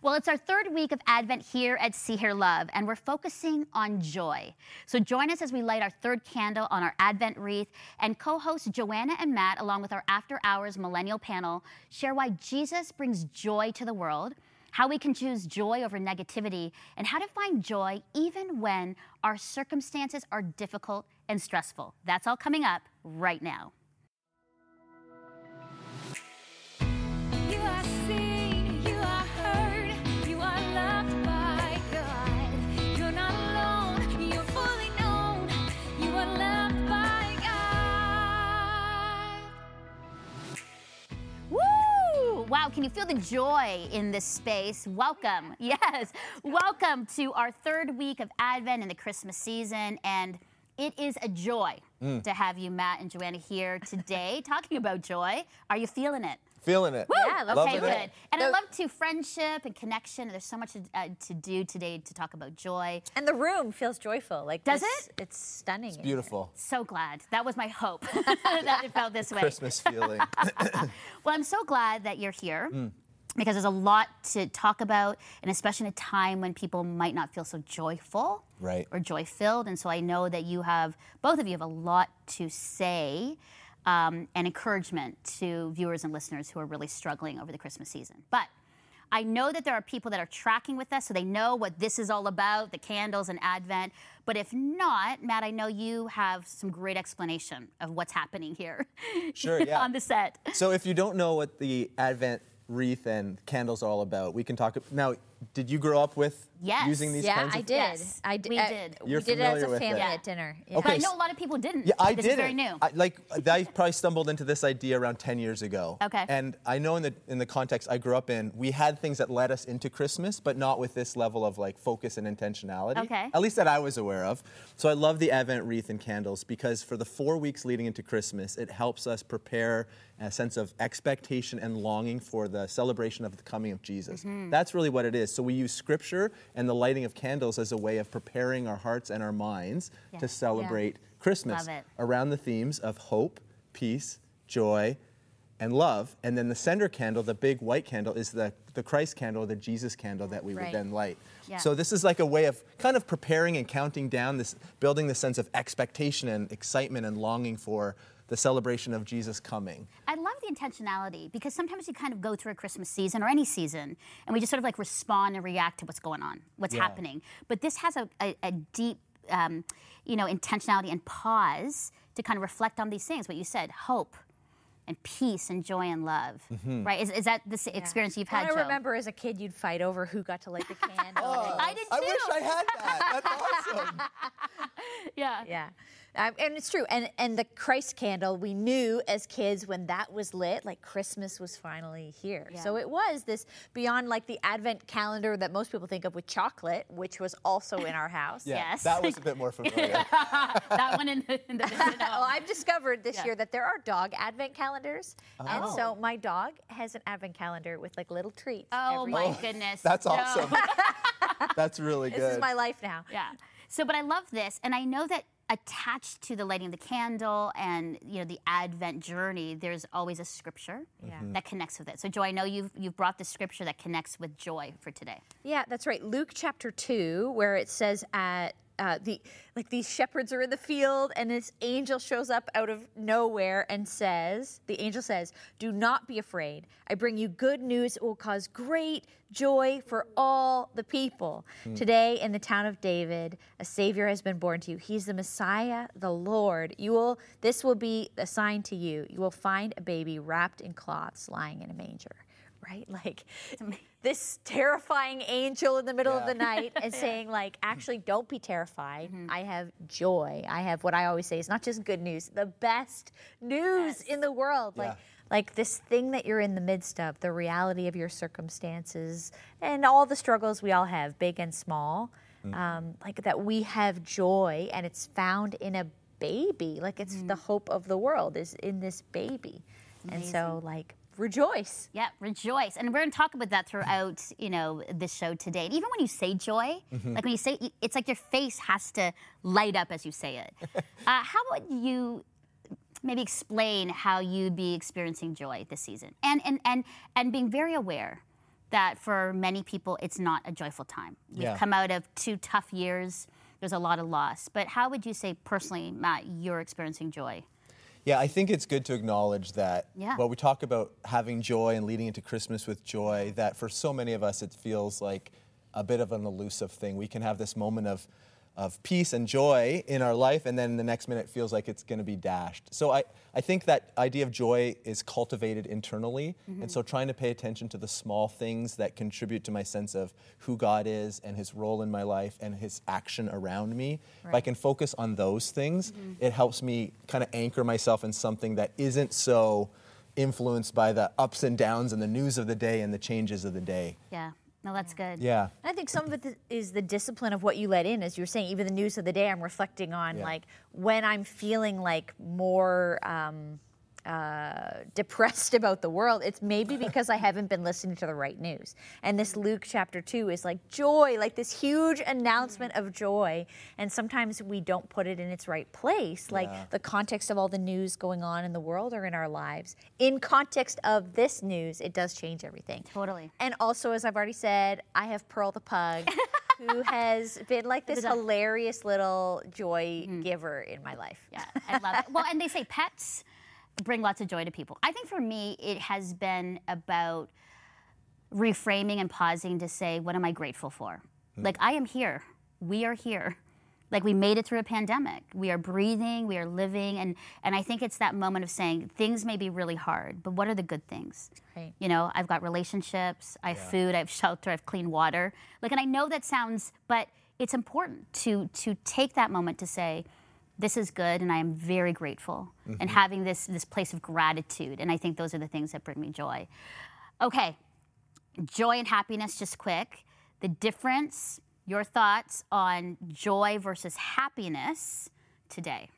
Well, it's our third week of Advent here at See Hear Love, and we're focusing on joy. So join us as we light our third candle on our Advent wreath, and co hosts Joanna and Matt, along with our After Hours Millennial panel, share why Jesus brings joy to the world, how we can choose joy over negativity, and how to find joy even when our circumstances are difficult and stressful. That's all coming up right now. Wow, can you feel the joy in this space? Welcome. Yes. Welcome to our third week of Advent in the Christmas season. And it is a joy mm. to have you, Matt and Joanna, here today talking about joy. Are you feeling it? Feeling it. Woo! Yeah, love okay, it. good. And I love to friendship and connection. There's so much to, uh, to do today to talk about joy. And the room feels joyful. Like Does this- It's stunning. in here. Beautiful. So glad. That was my hope that it felt this way. Christmas feeling. Well, I'm so glad that you're here. Mm. Because there's a lot to talk about, and especially in a time when people might not feel so joyful Right. or joy filled. And so I know that you have, both of you have a lot to say um, and encouragement to viewers and listeners who are really struggling over the Christmas season. But I know that there are people that are tracking with us, so they know what this is all about the candles and Advent. But if not, Matt, I know you have some great explanation of what's happening here Sure, yeah. on the set. so if you don't know what the Advent wreath and candles are all about, we can talk. Now, did you grow up with Yes. using these Yeah, kinds I did. Yes, I did. we did. We You're did it as a family it. at dinner. Yeah. But I know a lot of people didn't. Yeah, I this did is very new. I, like I probably stumbled into this idea around 10 years ago. Okay. And I know in the in the context I grew up in, we had things that led us into Christmas, but not with this level of like focus and intentionality. Okay. At least that I was aware of. So I love the Advent wreath and candles because for the four weeks leading into Christmas, it helps us prepare a sense of expectation and longing for the celebration of the coming of Jesus. Mm-hmm. That's really what it is. So we use scripture and the lighting of candles as a way of preparing our hearts and our minds Yes. to celebrate Christmas around the themes of hope, peace, joy, and love. And then the center candle, the big white candle, is the, the Christ candle, the Jesus candle that we Right. would then light. Yeah. So this is like a way of kind of preparing and counting down this, building the sense of expectation and excitement and longing for the celebration of Jesus coming. I love the intentionality because sometimes you kind of go through a Christmas season or any season and we just sort of like respond and react to what's going on, what's Yeah. happening. But this has a, a, a deep, um, you know, intentionality and pause to kind of reflect on these things. What you said, hope and peace and joy and love, right? Is, is that the s- experience you've had, And I Joe? remember as a kid, you'd fight over who got to light the candle. I did too. I wish I had that. That's awesome. Yeah. Yeah. Um, and it's true. And and the Christ candle, we knew as kids when that was lit, like Christmas was finally here. So it was this beyond like the Advent calendar that most people think of with chocolate, which was also in our house. Yeah, Yes. that was a bit more familiar. that one in the, in the Well, I've discovered this Yeah. year that there are dog advent calendars. And Oh. so my dog has an advent calendar with like little treats. Oh every my day. goodness. That's Joe. awesome. That's really good. This is my life now. Yeah. So, but I love this, and I know that attached to the lighting of the candle and you know the Advent journey, there's always a scripture Yeah. Mm-hmm. that connects with it. So, Joy, I know you've you've brought the scripture that connects with joy for today. Yeah, that's right. Luke chapter 2, where it says at uh, the like these shepherds are in the field and this angel shows up out of nowhere and says the angel says do not be afraid. I bring you good news. It will cause great joy for all the people. Today in the town of david a savior has been born to you. He's the messiah the lord. You will this will be a sign to you. You will find a baby wrapped in cloths lying in a manger right? Like this terrifying angel in the middle of the night and saying like actually don't be terrified. I have joy. I have what i always say is not just good news the best news in the world. Like Yeah. like like this thing that you're in the midst of the reality of your circumstances and all the struggles we all have big and small mm-hmm. um, like that we have joy and it's found in a baby. Like it's the hope of the world is in this baby. And so like rejoice Yeah, rejoice, and we're going to talk about that throughout you know this show today. And even when you say joy, like when you say, it's like your face has to light up as you say it. uh, how would you? Maybe explain how you'd be experiencing joy this season, and and and and being very aware that for many people it's not a joyful time. We've Yeah. come out of two tough years. There's a lot of loss. But how would you say personally, Matt, you're experiencing joy? Yeah, I think it's good to acknowledge that Yeah. when we talk about having joy and leading into Christmas with joy, that for so many of us it feels like a bit of an elusive thing. We can have this moment of of peace and joy in our life, and then the next minute feels like it's going to be dashed. So I, I think that idea of joy is cultivated internally, and mm-hmm. so trying to pay attention to the small things that contribute to my sense of who God is and His role in my life and His action around me. If I can focus on those things, mm-hmm. it helps me kind of anchor myself in something that isn't so influenced by the ups and downs and the news of the day and the changes of the day. Yeah. No, that's good. Yeah. I think some of it is the discipline of what you let in. As you were saying, even the news of the day, I'm reflecting on Yeah. like when I'm feeling like more um, uh, depressed about the world, it's maybe because I haven't been listening to the right news. And this Luke chapter 2 is like joy, like this huge announcement of joy. And sometimes we don't put it in its right place, like Yeah. the context of all the news going on in the world or in our lives. In context of this news, it does change everything. Totally. And also, as I've already said, I have Pearl the pug, who has been like this hilarious little joy giver in my life. Yeah, I love it. Well, and they say pets bring lots of joy to people. I think for me, it has been about reframing and pausing to say, what am I grateful for? Hmm. Like, I am here. We are here. Like, we made it through a pandemic. We are breathing, we are living. And, and I think it's that moment of saying, things may be really hard, but what are the good things? Right. You know, I've got relationships, I have food, I have shelter, I have clean water. Like, and I know that sounds, but it's important to to take that moment to say, this is good, and I am very grateful, and mm-hmm. having this this place of gratitude. And I think those are the things that bring me joy. Okay, joy and happiness. Just quick, the difference. Your thoughts on joy versus happiness today,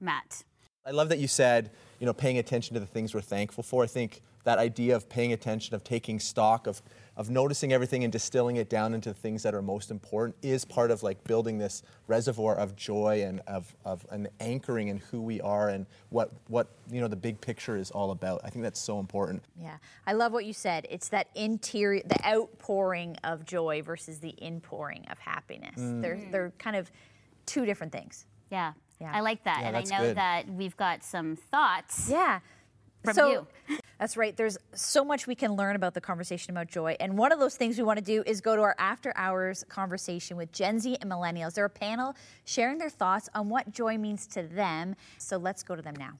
Matt. I love that you said, you know, paying attention to the things we're thankful for. I think that idea of paying attention, of taking stock, of, of noticing everything and distilling it down into the things that are most important is part of like building this reservoir of joy and of, of an anchoring in who we are and what, what, you know, the big picture is all about. I think that's so important. Yeah, I love what you said. It's that interior, the outpouring of joy versus the inpouring of happiness. Mm. They're they're kind of two different things. Yeah, Yeah. I like that, Yeah, and I know good. that we've got some thoughts. Yeah. From so, you. That's right. There's so much we can learn about the conversation about joy. And one of those things we want to do is go to our after hours conversation with Gen Z and millennials. They're a panel sharing their thoughts on what joy means to them. So let's go to them now.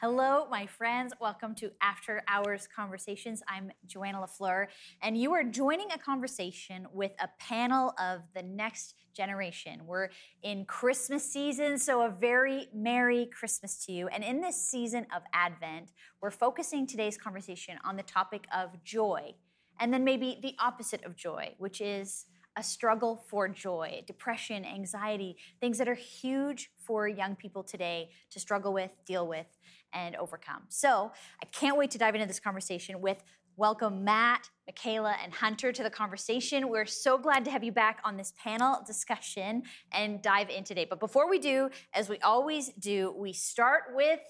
Hello, my friends. Welcome to After Hours Conversations. I'm Joanna LaFleur, and you are joining a conversation with a panel of the next generation. We're in Christmas season, so a very Merry Christmas to you. And in this season of Advent, we're focusing today's conversation on the topic of joy, and then maybe the opposite of joy, which is a struggle for joy, depression, anxiety, things that are huge for young people today to struggle with, deal with, and overcome. So I can't wait to dive into this conversation with welcome Matt, Michaela, and Hunter to the conversation. We're so glad to have you back on this panel discussion and dive in today. But before we do, as we always do, we start with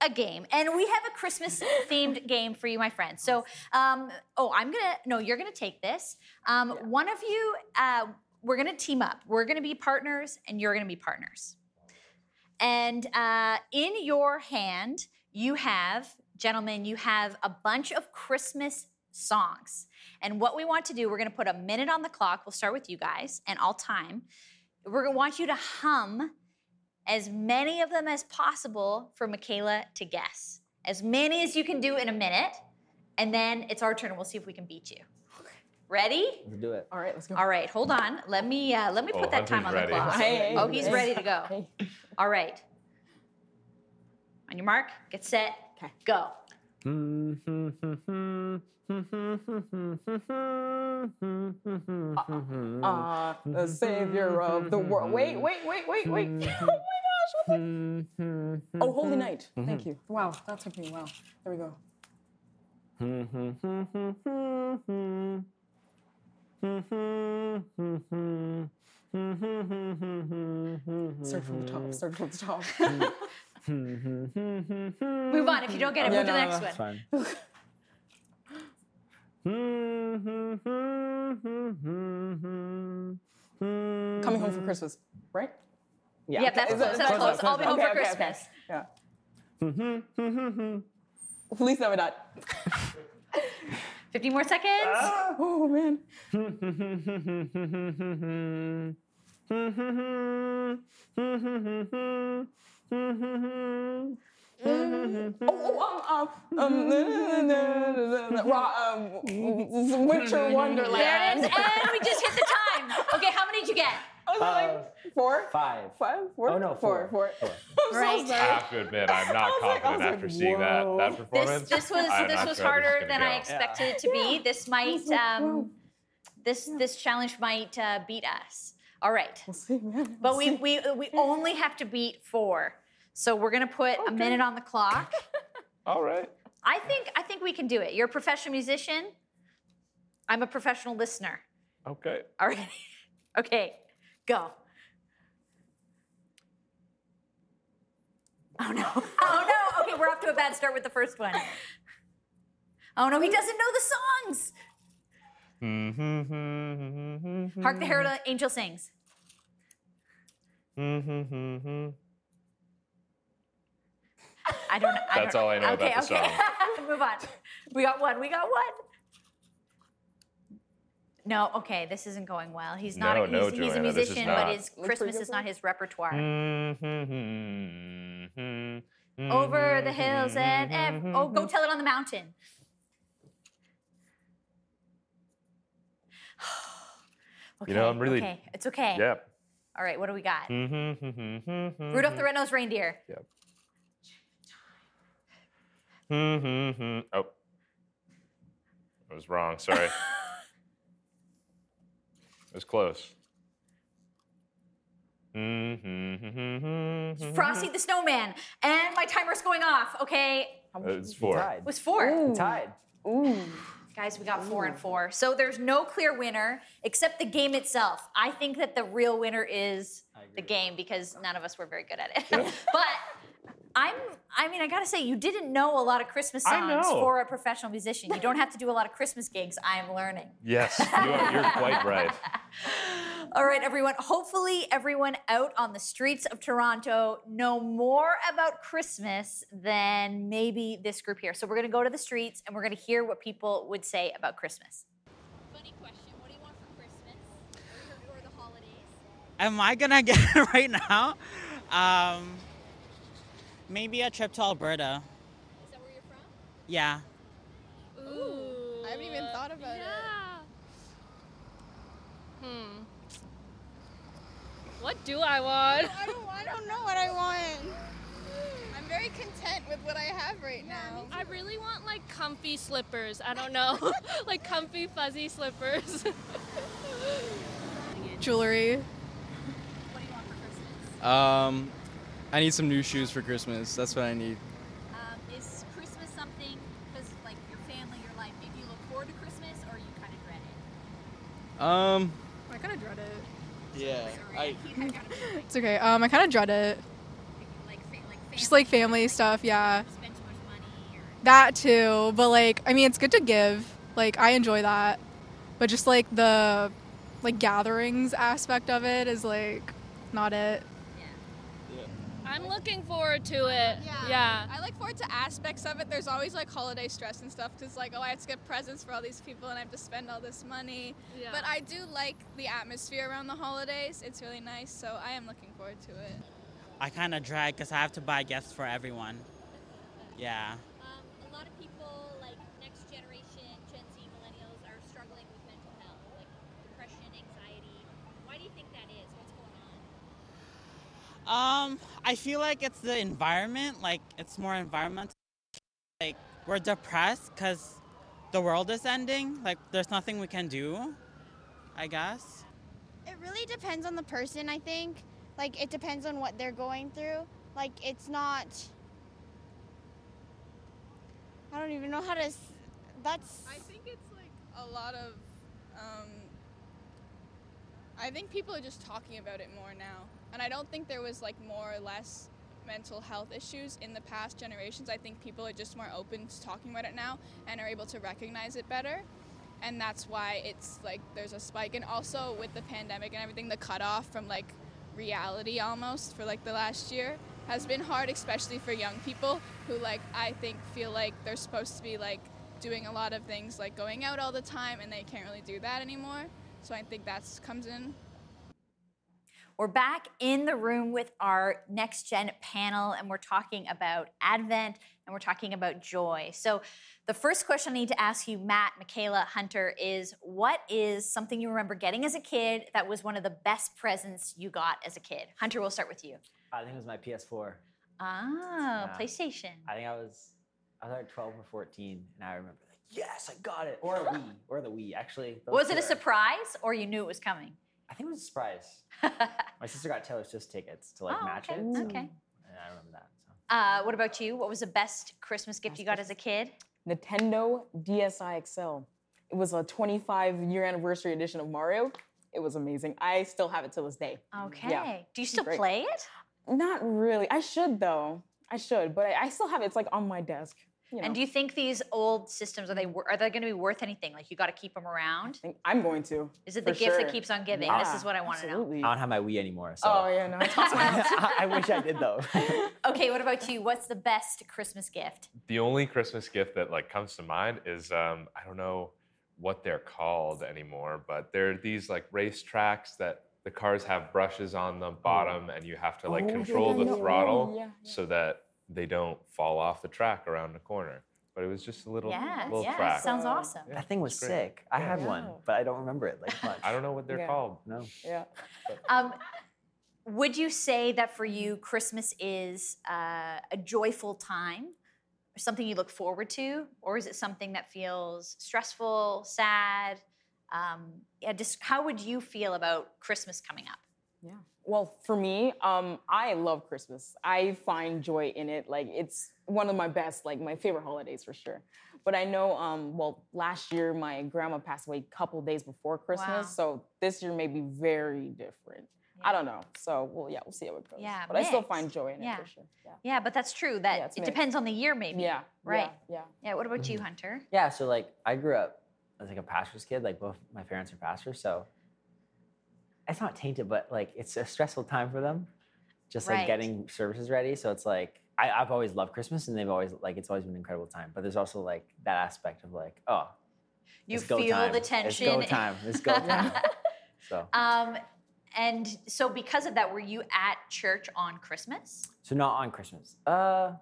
a game and we have a christmas themed game for you my friends so um, oh i'm gonna no you're gonna take this um, one of you uh, we're gonna team up we're gonna be partners and you're gonna be partners and uh, in your hand you have gentlemen you have a bunch of christmas songs and what we want to do we're gonna put a minute on the clock we'll start with you guys and all time we're gonna want you to hum as many of them as possible for Michaela to guess. As many as you can do in a minute, and then it's our turn we'll see if we can beat you. Ready? Let's do it. All right, let's go. All right, hold on. Let me uh, let me Oh, put that time on Hunter's the clock. Hey, oh, he's hey. ready to go. Hey. All right. On your mark, get set, 'Kay. go. Uh, the savior of the world. Wait, wait, wait, wait, wait. Oh my gosh. What the? Oh, Holy Night. Thank you. Wow, that took me a while. There we go. Start from the top. Start from the top. Move on. If you don't get it, Yeah, move to the next no, it's one. fine. Coming home for Christmas, right? Yeah. Yep, that's Is close. it- That's close close. enough, I'll be close home enough. for Okay, okay, okay. Christmas. Yeah. Feliz Navidad. 50 more seconds. Oh man. Oh, oh, um, um, um, Ra- um, Winter Wonderland. There it is. And we just hit the time. Okay, how many did you get? Was it like four? Five. Five? Four? Oh no, four. four. Four. Four. I'm so sorry. I have to admit, I'm not was like- I confident like, after seeing that that performance. this was I'm this was sure harder is than gonna I go. expected it to be. This might um, this this challenge might uh, beat us. All right, We'll see, man. but we we we only have to beat four. So we're gonna put a minute on the clock. All right. I think I think we can do it. You're a professional musician. I'm a professional listener. Okay. All right. Okay, go. Oh no. Oh no. Okay, we're off to a bad start with the first one. Oh no, he doesn't know the songs. Hark the Herald Angel Sings. I don't know. That's all I know okay, about the okay. Move on. We got one. We got one. No, okay, this isn't going well. He's not. No, a, no, he's, he's a Joanna, this is musician, but not. his pretty Christmas good is not his repertoire. Mm-hmm. Over the mm-hmm. hills and ev- mm-hmm. oh, go tell it on the mountain. okay, You know, I'm really- okay. It's okay. Yep. All right, what do we got? Rudolph Rudolph the Red-Nosed Reindeer. Yep. Oh. I was wrong. Sorry. it was close. Mm-hmm. Frosty the Snowman. And my timer's going off. Okay, uh, It's four. It was four. Tied. Ooh. Guys, we got four and four. So there's no clear winner except the game itself. I think that the real winner is the game because none of us were very good at it. but I'm I mean, I gotta say, you didn't know a lot of Christmas I songs know. for a professional musician. You don't have to do a lot of Christmas gigs. I am learning. Yes, you are, you're quite right. All right, everyone. Hopefully, everyone out on the streets of Toronto know more about Christmas than maybe this group here. So, we're going to go to the streets and we're going to hear what people would say about Christmas. Funny question. What do you want for Christmas or, or the holidays? Am I gonna get it right now? Um, maybe a trip to Alberta. Is that where you're from? Yeah. Ooh. I haven't even thought about it. yeah. Hmm. What do I want? I don't, I don't know what I want. I'm very content with what I have right now. I really want like comfy slippers. I don't know. like comfy fuzzy slippers. Jewelry. what do you want for Christmas? Um, I need some new shoes for Christmas. That's what I need. Um, is Christmas something because like your family, your life, maybe you look forward to Christmas or you kind of dread it? Um, I kind of dread it. yeah, I. It's okay. Um, I kind of dread it. Like, fa- like Just like family stuff, yeah. too much money or That too. But like, I mean, it's good to give. Like, I enjoy that. But just like the like gatherings aspect of it is like not it. I'm looking forward to it. Yeah. I look forward to aspects of it. There's always like holiday stress and stuff because like oh I have to get presents for all these people and I have to spend all this money. Yeah. But I do like the atmosphere around the holidays. It's really nice, so I am looking forward to it. I kind of drag because I have to buy gifts for everyone. Yeah. Um, a lot of people, like next generation, Gen Z, millennials, are struggling with mental health, like depression, anxiety. Why do you think that is? What's going on? Um, I feel like it's the environment. Like it's more environmental. Like we're depressed because the world is ending. Like there's nothing we can do. I guess. It really depends on the person, I think. Like, it depends on what they're going through. Like, it's not. I don't even know how to. s- That's. I think it's like a lot of. Um, I think people are just talking about it more now, and I don't think there was like more or less mental health issues in the past generations. I think people are just more open to talking about it now and are able to recognize it better. And that's why it's like there's a spike. And also with the pandemic and everything, the cutoff from like reality almost for like the last year has been hard, especially for young people who like I think feel like they're supposed to be like doing a lot of things like going out all the time and they can't really do that anymore. So I think that's comes in We're back in the room with our next gen panel, and we're talking about Advent and we're talking about joy. So, the first question I need to ask you, Matt, Michaela, Hunter, is what is something you remember getting as a kid that was one of the best presents you got as a kid? Hunter, we'll start with you. I think it was my PS4. Oh, ah, PlayStation. I think I was, I was like 12 or 14, and I remember like, yes, I got it. Or a Wii, or the Wii. Actually, Was it a surprise or you knew it was coming? I think it was a surprise. my sister got Taylor Swift tickets to like Oh, match okay, it. so- okay. And I remember that. Uh, what about you? What was the best Christmas gift you got as a kid? Nintendo DSi XL. It was a 25 year anniversary edition of Mario. It was amazing. I still have it to this day. Okay. Yeah. Do you still Great. play it? Not really. I should though. I should, but I, I still have it. It's like on my desk. You know. And do you think these old systems are they are they going to be worth anything? Like you got to keep them around? I'm going to. Is it the gift sure. that keeps on giving? this is what I want to know. I don't have my Wii anymore, so. Oh yeah, no. It's awesome. I, I wish I did though. Okay, what about you? What's the best Christmas gift? The only Christmas gift that like comes to mind is um, I don't know what they're called anymore, but they're these like race tracks that the cars have brushes on the bottom, and you have to like Oh, control yeah, the yeah. throttle Oh, yeah, so that they don't fall off the track around the corner. But it was just a little Yeah, little yeah, track. sounds awesome. that thing was sick. I had Yeah. one, but I don't remember it like much. I don't know what they're Yeah. called. No. yeah. Um, would you say that for you, Christmas is uh, a joyful time, or something you look forward to, or is it something that feels stressful, sad? Um, yeah, just how would you feel about Christmas coming up? Yeah. Well, for me, um, I love Christmas. I find joy in it. Like it's one of my best, like my favorite holidays for sure. But I know, um, well, last year my grandma passed away a couple days before Christmas, Wow. so this year may be very different. I don't know. So, well, yeah, we'll see how it goes. Yeah, but I still find joy in Yeah. it for sure. Yeah. Yeah, but that's true. That Yeah, it mixed. depends on the year, maybe. Yeah. Right. Yeah. Yeah. What about you, Hunter? Yeah, so like I grew up as like a pastor's kid. Like both my parents are pastors, so it's not tainted, but like it's a stressful time for them. Just like getting services ready. So it's like I, I've always loved Christmas, and they've always like it's always been an incredible time. But there's also like that aspect of like oh, You feel time. the tension. It's go time. It's go time. so Um, and so because of that, were you at church on Christmas? so not on Christmas. Uh,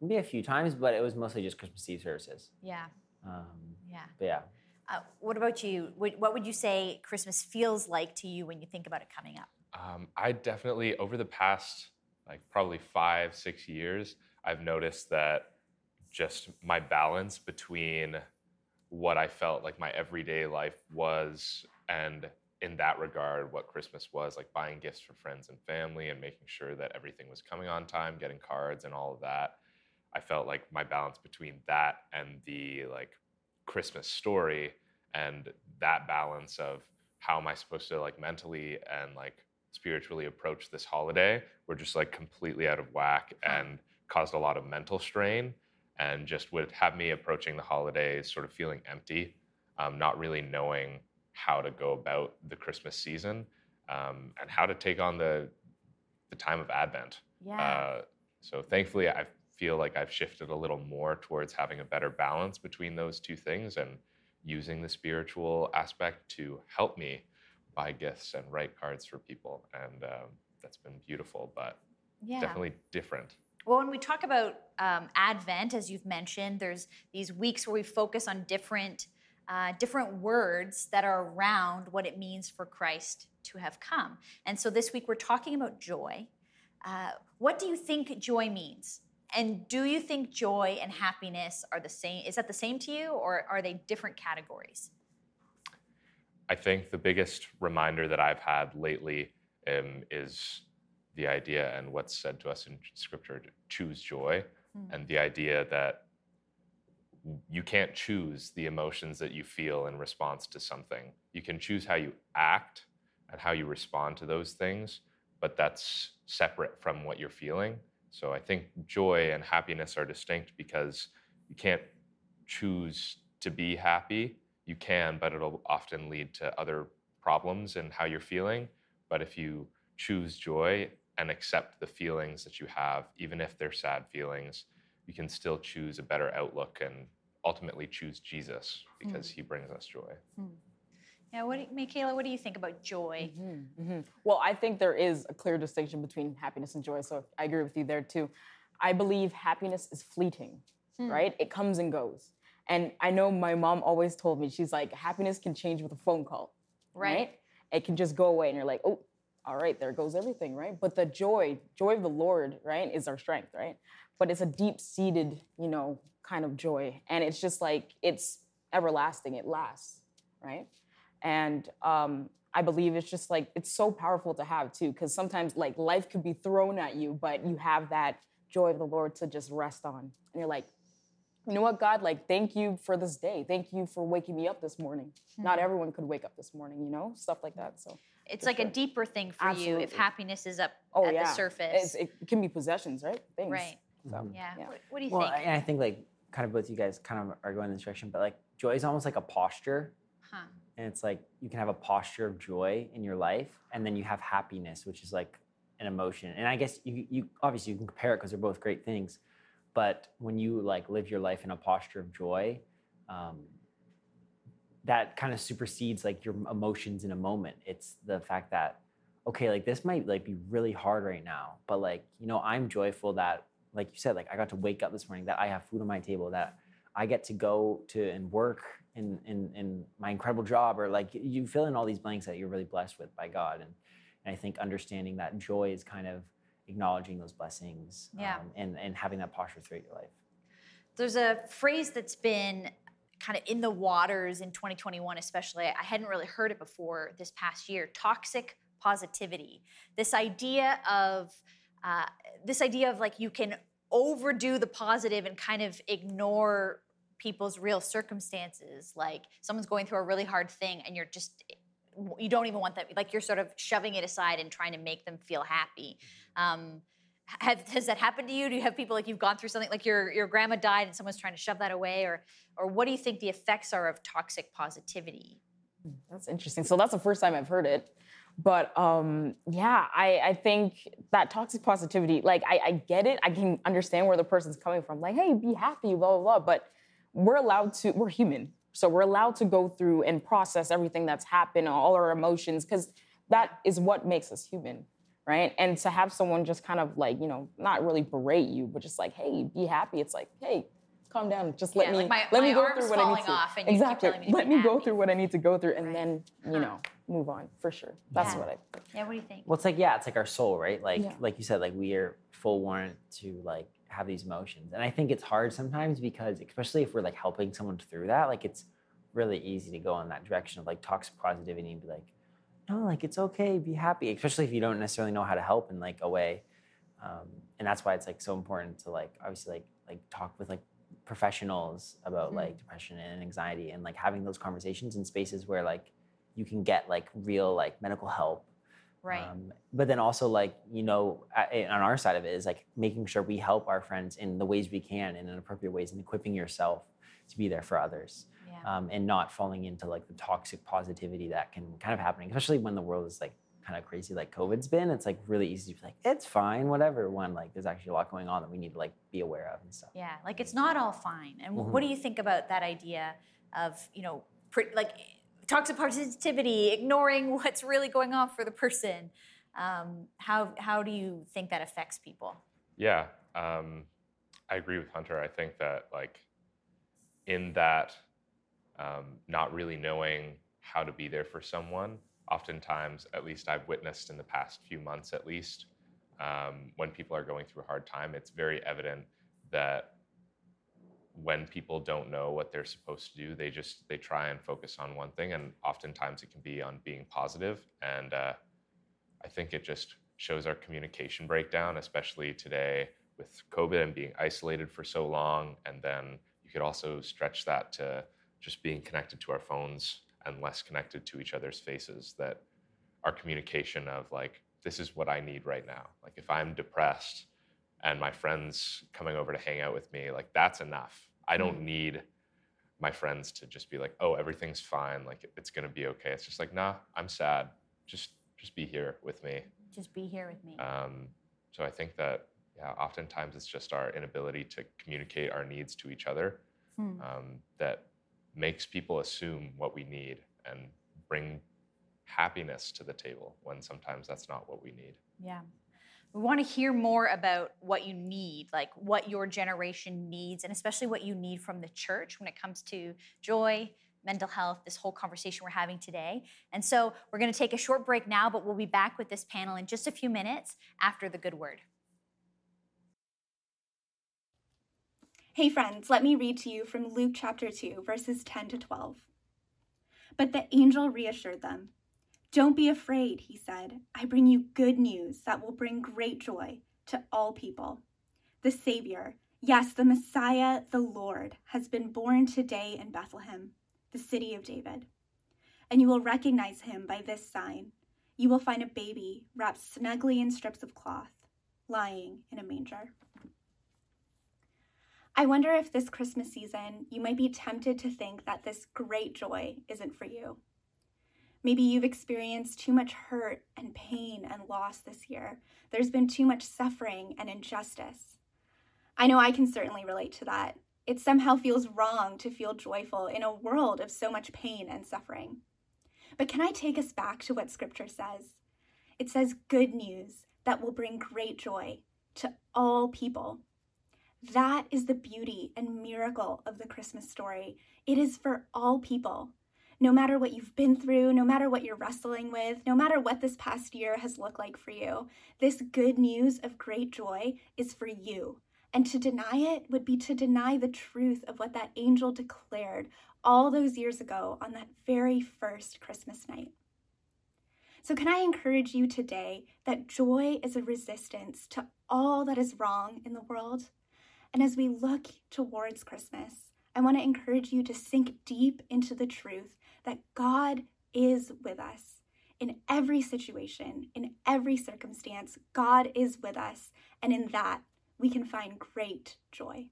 maybe a few times, but it was mostly just Christmas Eve services. Yeah. Um, Yeah. but yeah. Uh, what about you? What, would you say Christmas feels like to you when you think about it coming up? Um, I definitely, over the past like probably five, six years, I've noticed that just my balance between what I felt like my everyday life was and in that regard, what Christmas was like buying gifts for friends and family and making sure that everything was coming on time, getting cards and all of that. I felt like my balance between that and the like Christmas story and that balance of how am I supposed to like mentally and like spiritually approach this holiday were just like completely out of whack and caused a lot of mental strain and just would have me approaching the holidays sort of feeling empty, um, not really knowing how to go about the Christmas season um, and how to take on the the time of Advent. Yeah. Uh, so thankfully, I feel like I've shifted a little more towards having a better balance between those two things and using the spiritual aspect to help me buy gifts and write cards for people. And um, that's been beautiful, but Yeah. definitely different. Well, when we talk about um, Advent, as you've mentioned, there's these weeks where we focus on different uh, different words that are around what it means for Christ to have come. And so this week we're talking about joy. Uh, what do you think joy means? And do you think joy and happiness are the same? Is that the same to you, or are they different categories? I think the biggest reminder that I've had lately um, is the idea and what's said to us in Scripture to choose joy, Mm. and the idea that you can't choose the emotions that you feel in response to something. You can choose how you act and how you respond to those things, but that's separate from what you're feeling. So I think joy and happiness are distinct because you can't choose to be happy. You can, but it'll often lead to other problems in how you're feeling. But if you choose joy and accept the feelings that you have, even if they're sad feelings, you can still choose a better outlook and ultimately choose Jesus hmm. because he brings us joy. Hmm. Yeah, what do you, Michaela, what do you think about joy? Mhm. Well, I think there is a clear distinction between happiness and joy. So I agree with you there too. I believe happiness is fleeting, Hmm. right? It comes and goes. And I know my mom always told me, she's like, happiness can change with a phone call, Right. right? It can just go away and you're like, oh, all right, there goes everything, right? But the joy, joy of the Lord, right, is our strength, right? But it's a deep seated, you know, kind of joy. And it's just like, it's everlasting, it lasts, right? And um, I believe it's just like, it's so powerful to have too, because sometimes like life could be thrown at you, but you have that joy of the Lord to just rest on. And you're like, you know what, God, like, thank you for this day. Thank you for waking me up this morning. Not Mhm. everyone could wake up this morning, you know, stuff like that. So It's for like a deeper thing for you if happiness is up Oh, at yeah. the surface. It's, it can be possessions, right? Things. Right. So, yeah. What, what do you well, think? I- and I think like kind of both you guys kind of are going in this direction, but like joy is almost like a posture. Huh. And it's like you can have a posture of joy in your life, and then you have happiness, which is like an emotion. And I guess you, you obviously you can compare it because they're both great things. But when you like live your life in a posture of joy, um, that kind of supersedes like your emotions in a moment. It's the fact that okay, like this might like be really hard right now, but like you know I'm joyful that like you said like I got to wake up this morning, that I have food on my table, that I get to go to and work in in, in my incredible job, or like you fill in all these blanks that you're really blessed with by God, and, and I think understanding that joy is kind of acknowledging those blessings, Yeah. um, and and having that posture throughout your life. There's a phrase that's been kind of in the waters in 2021, especially. I hadn't really heard it before this past year toxic positivity. This idea of, uh, this idea of like you can overdo the positive and kind of ignore people's real circumstances. Like someone's going through a really hard thing and you're just, you don't even want that, like you're sort of shoving it aside and trying to make them feel happy. Um, have, has that happened to you? Do you have people like you've gone through something like your your grandma died and someone's trying to shove that away, or or what do you think the effects are of toxic positivity? That's interesting. So that's the first time I've heard it. But um, yeah, I, I think that toxic positivity, like I, I get it. I can understand where the person's coming from. Like, hey, be happy, blah, blah, blah. But we're allowed to, we're human. So we're allowed to go through and process everything that's happened, all our emotions, because that is what makes us human. Right. And to have someone just kind of like, you know, not really berate you, but just like, hey, be happy. It's like, hey, calm down. Just let Yeah, me like my- let me go through what I need to. off and you keep exactly. me to let be me go through what I need to go through and then, you know, move on for sure. That's Yeah. what I Yeah, what do you think? Well, it's like yeah, it's like our soul, right? Like Yeah. like you said, like we are full warrant to like have these emotions, and I think it's hard sometimes because, especially if we're like helping someone through that, like it's really easy to go in that direction of like toxic positivity and be like, no, like it's okay, be happy, especially if you don't necessarily know how to help in like a way, um, and that's why it's like so important to like obviously like like talk with like professionals about Mhm. like depression and anxiety and like having those conversations in spaces where like you can get like real like medical help Right. um, but then also like you know on our side of it is like making sure we help our friends in the ways we can and in appropriate ways and equipping yourself to be there for others Yeah. um, and not falling into like the toxic positivity that can kind of happen, especially when the world is like kind of crazy like covid's been it's like really easy to be like it's fine whatever when like there's actually a lot going on that we need to like be aware of and stuff Yeah, like it's not all fine. And Mhm. what do you think about that idea of you know pre- like toxic positivity, ignoring what's really going on for the person? Um, how how do you think that affects people? Yeah, um, I agree with Hunter. I think that like in that um, not really knowing how to be there for someone, oftentimes, at least I've witnessed in the past few months, at least, um, when people are going through a hard time, it's very evident that when people don't know what they're supposed to do, they just they try and focus on one thing, and oftentimes it can be on being positive. And uh, I think it just shows our communication breakdown, especially today with COVID and being isolated for so long. And then you could also stretch that to just being connected to our phones and less connected to each other's faces. That our communication of like, this is what I need right now. Like if I'm depressed and my friends coming over to hang out with me, like that's enough. I don't Mm. need my friends to just be like, "Oh, everything's fine. Like it's gonna be okay." It's just like, "Nah, I'm sad. Just just be here with me." Just be here with me. Um, so I think that yeah, oftentimes it's just our inability to communicate our needs to each other Hmm. um, that makes people assume what we need and bring happiness to the table when sometimes that's not what we need. Yeah. We want to hear more about what you need, like what your generation needs, and especially what you need from the church when it comes to joy, mental health, this whole conversation we're having today. And so we're going to take a short break now, but we'll be back with this panel in just a few minutes after the good word. Hey, friends, let me read to you from Luke chapter 2, verses 10 to 12. But the angel reassured them. Don't be afraid, he said. I bring you good news that will bring great joy to all people. The Savior, yes, the Messiah, the Lord, has been born today in Bethlehem, the city of David. And you will recognize him by this sign. You will find a baby wrapped snugly in strips of cloth, lying in a manger. I wonder if this Christmas season you might be tempted to think that this great joy isn't for you. Maybe you've experienced too much hurt and pain and loss this year. There's been too much suffering and injustice. I know I can certainly relate to that. It somehow feels wrong to feel joyful in a world of so much pain and suffering. But can I take us back to what Scripture says? It says good news that will bring great joy to all people. That is the beauty and miracle of the Christmas story. It is for all people. No matter what you've been through, no matter what you're wrestling with, no matter what this past year has looked like for you, this good news of great joy is for you. And to deny it would be to deny the truth of what that angel declared all those years ago on that very first Christmas night. So, can I encourage you today that joy is a resistance to all that is wrong in the world? And as we look towards Christmas, I want to encourage you to sink deep into the truth that God is with us. In every situation, in every circumstance, God is with us. And in that, we can find great joy.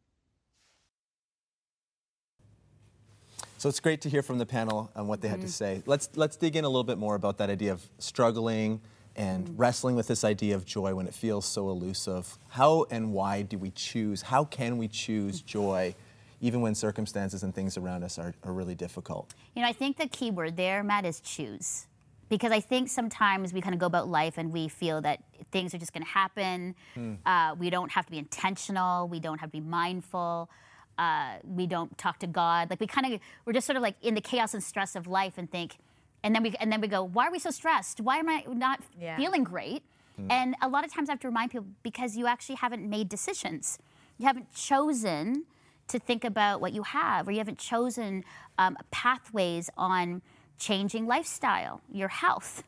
So it's great to hear from the panel on what they had to mm-hmm. say. Let's let's dig in a little bit more about that idea of struggling and mm-hmm. wrestling with this idea of joy when it feels so elusive. How and why do we choose? How can we choose joy even when circumstances and things around us are, are really difficult? You know, I think the key word there, Matt, is choose. Because I think sometimes we kind of go about life and we feel that things are just going to happen. Hmm. Uh, we don't have to be intentional. We don't have to be mindful. Uh, we don't talk to God. Like we kind of, we're just sort of like in the chaos and stress of life and think, and then we and then we go, why are we so stressed? Why am I not Yeah. feeling great? And a lot of times I have to remind people because you actually haven't made decisions. You haven't chosen to think about what you have, or you haven't chosen um, pathways on changing lifestyle, your health,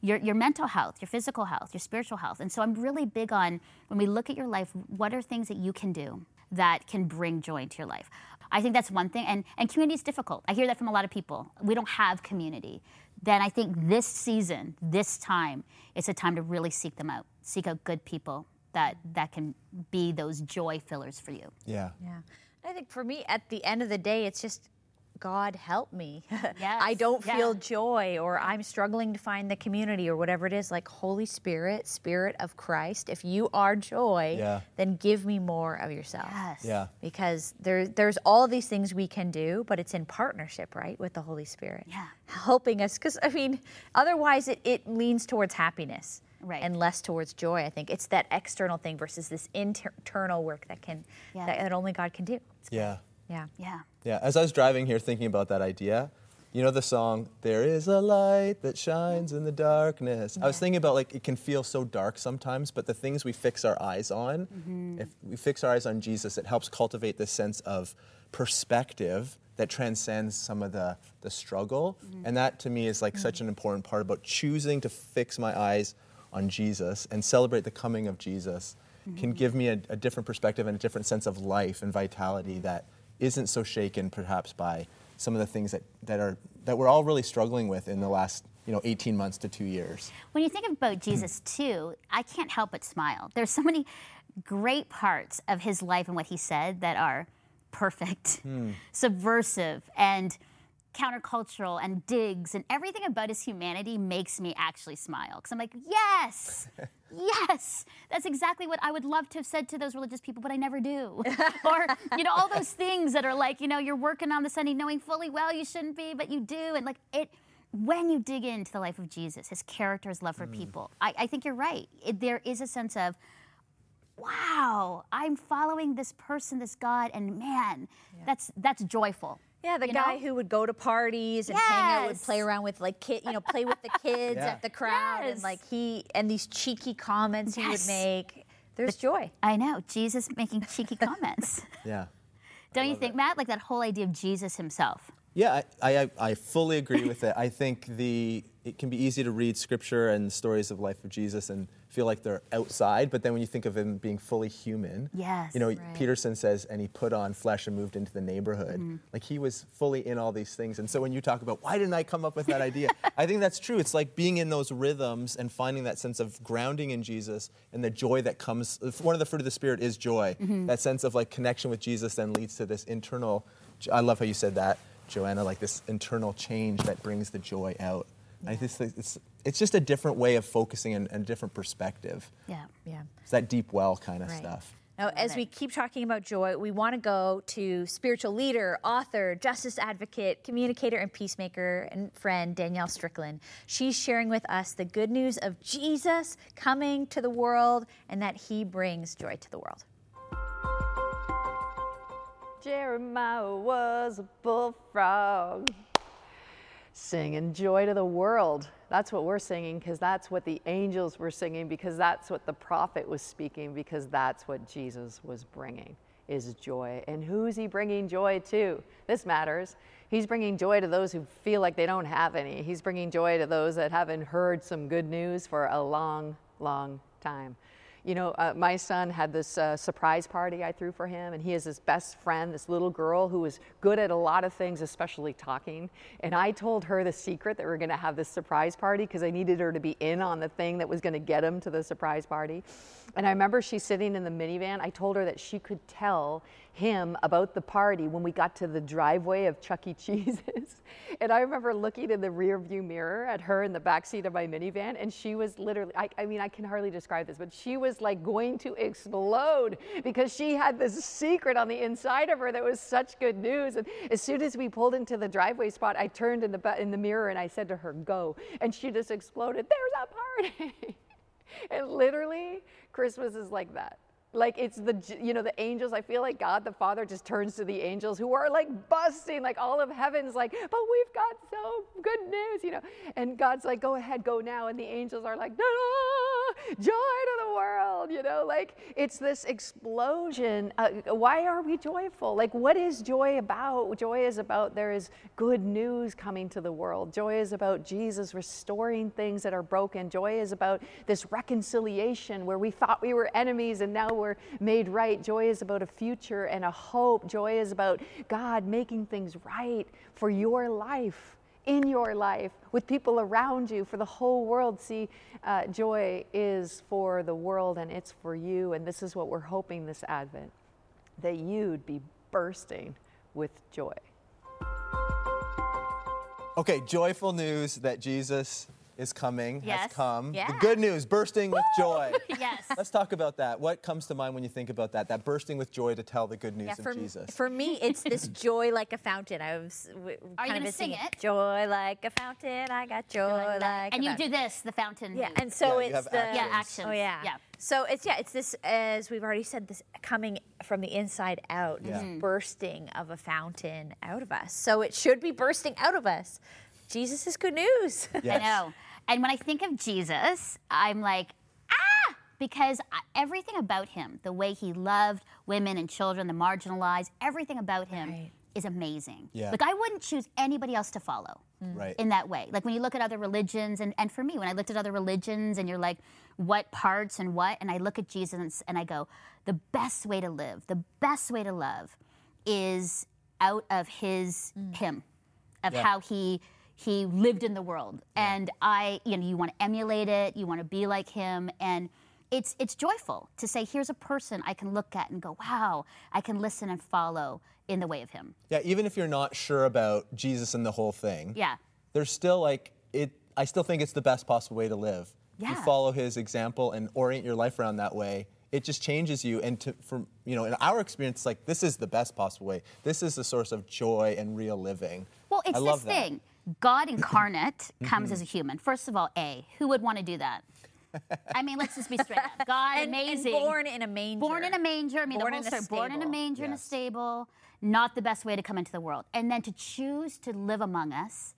your, your mental health, your physical health, your spiritual health. And so I'm really big on when we look at your life, what are things that you can do that can bring joy into your life? I think that's one thing. And, and community is difficult. I hear that from a lot of people. We don't have community. Then I think this season, this time, it's a time to really seek them out. Seek out good people that, that can be those joy fillers for you. Yeah. Yeah. I think for me, at the end of the day, it's just God help me. I don't feel joy, or I'm struggling to find the community, or whatever it is. Like Holy Spirit, Spirit of Christ, if you are joy, Yeah. then give me more of yourself. Yes. Yeah. Because there, there's all these things we can do, but it's in partnership, right, with the Holy Spirit. Yeah. Helping us, because I mean, otherwise it, it leans towards happiness. Right. And less towards joy. I think it's that external thing versus this inter- internal work that can Yeah. that, that only God can do. Yeah. Yeah. Yeah. Yeah, as I was driving here thinking about that idea, you know the song, There is a light that shines in the darkness. I was thinking about like it can feel so dark sometimes, but the things we fix our eyes on, mm-hmm. if we fix our eyes on Jesus, it helps cultivate this sense of perspective that transcends some of the, the struggle. Mm-hmm. And that to me is like such mm. an important part about choosing to fix my eyes on Jesus and celebrate the coming of Jesus can mm-hmm. give me a, a different perspective and a different sense of life and vitality that isn't so shaken perhaps by some of the things that, that are that we're all really struggling with in the last you know 18 months to two years. When you think about Jesus too, I can't help but smile. There's so many great parts of his life and what he said that are perfect, hmm. subversive, and countercultural and digs and everything about his humanity makes me actually smile because I'm like, yes, yes, that's exactly what I would love to have said to those religious people, but I never do. or, you know, all those things that are like, you know, you're working on the Sunday knowing fully well you shouldn't be, but you do. And like it, when you dig into the life of Jesus, his character, his love for mm. people, I, I think you're right. It, there is a sense of, wow, I'm following this person, this God, and man, that's that's joyful. Yeah, the you guy know? who would go to parties and hang out, would play around with like kid, you know, play with the kids Yeah. at the crowd, and like he and these cheeky comments he would make. There's joy. I know Jesus making cheeky comments. Yeah. Don't you think, Matt? Like that whole idea of Jesus himself. Yeah, I, I, I fully agree with it. I think the it can be easy to read scripture and stories of life of Jesus and feel like they're outside, but then when you think of him being fully human, Yes, you know, right. Peterson says, and he put on flesh and moved into the neighborhood. Mm-hmm. Like he was fully in all these things. And so when you talk about why didn't I come up with that idea, I think that's true. It's like being in those rhythms and finding that sense of grounding in Jesus and the joy that comes. One of the fruit of the spirit is joy. Mm-hmm. That sense of like connection with Jesus then leads to this internal. I love how you said that. Joanna, like this internal change that brings the joy out. I just think it's, it's just a different way of focusing and, and a different perspective. Yeah. Yeah. It's that deep well kind of Right. stuff. Now, as we keep talking about joy, we want to go to spiritual leader, author, justice advocate, communicator, and peacemaker, and friend Danielle Strickland. She's sharing with us the good news of Jesus coming to the world and that he brings joy to the world. Jeremiah was a bullfrog singing joy to the world. That's what we're singing because that's what the angels were singing because that's what the prophet was speaking because that's what Jesus was bringing is joy. And who's he bringing joy to? This matters. He's bringing joy to those who feel like they don't have any. He's bringing joy to those that haven't heard some good news for a long, long time. You know, uh, my son had this uh, surprise party I threw for him, and he has his best friend, this little girl who was good at a lot of things, especially talking. And I told her the secret that we are going to have this surprise party because I needed her to be in on the thing that was going to get him to the surprise party. And I remember she's sitting in the minivan. I told her that she could tell him about the party when we got to the driveway of Chuck E. Cheese's. and I remember looking in the rear view mirror at her in the backseat of my minivan, and she was literally, I, I mean, I can hardly describe this, but she was like going to explode because she had this secret on the inside of her that was such good news. And as soon as we pulled into the driveway spot, I turned in the, in the mirror and I said to her, go. And she just exploded, there's a party. and literally, Christmas is like that. Like it's the, you know, the angels. I feel like God the Father just turns to the angels who are like busting, like all of heaven's like, but we've got so good news, you know. And God's like, go ahead, go now. And the angels are like, "Da-da, joy to the world, you know. Like it's this explosion. Uh, why are we joyful? Like what is joy about? Joy is about there is good news coming to the world. Joy is about Jesus restoring things that are broken. Joy is about this reconciliation where we thought we were enemies and now we're made right. Joy is about a future and a hope. Joy is about God making things right for your life, in your life, with people around you, for the whole world. See, uh, joy is for the world and it's for you. And this is what we're hoping this Advent that you'd be bursting with joy. Okay, joyful news that Jesus is coming, Yes. has come. Yeah. The good news, bursting with joy. yes. Let's talk about that. What comes to mind when you think about that? That bursting with joy to tell the good news Yeah, of for, Jesus. for me, it's this joy like a fountain. I was w- Are you kind gonna of sing singing it? Joy like a fountain. I got joy like, and a you do this, the fountain. Yeah, and so Yeah, you it's have the actions. Yeah, actions. Oh yeah, Yeah. So it's yeah, it's this as we've already said, this coming from the inside out, this Yeah. Mm-hmm. bursting of a fountain out of us. So it should be bursting out of us. Jesus is good news. I know. And when I think of Jesus, I'm like, ah, because everything about him, the way he loved women and children, the marginalized, everything about him Right. is amazing. Yeah. Like I wouldn't choose anybody else to follow. Right. In that way. Like when you look at other religions, and, and for me, when I looked at other religions and you're like, what parts and what, and I look at Jesus and, I go, the best way to live, the best way to love is out of his, him, of Yeah. how he he lived in the world and i you know you want to emulate it you want to be like him and it's it's joyful to say, here's a person I can look at and go, wow, I can listen and follow in the way of him. Yeah, even if you're not sure about Jesus and the whole thing, Yeah. there's still like it. I still think it's the best possible way to live. You Yeah. follow His example and orient your life around that way. It just changes you, and to, from you know, in our experience, like this is the best possible way. This is the source of joy and real living. Well, it's I this love that. thing. God incarnate comes Mhm. as a human. First of all, A, who would want to do that? I mean, let's just be straight up. God, And- and amazing. born in a manger. Born in a manger. I mean, Born the whole in a story. Born in a stable. manger in a stable. Not the best way to come into the world. And then to choose to live among us,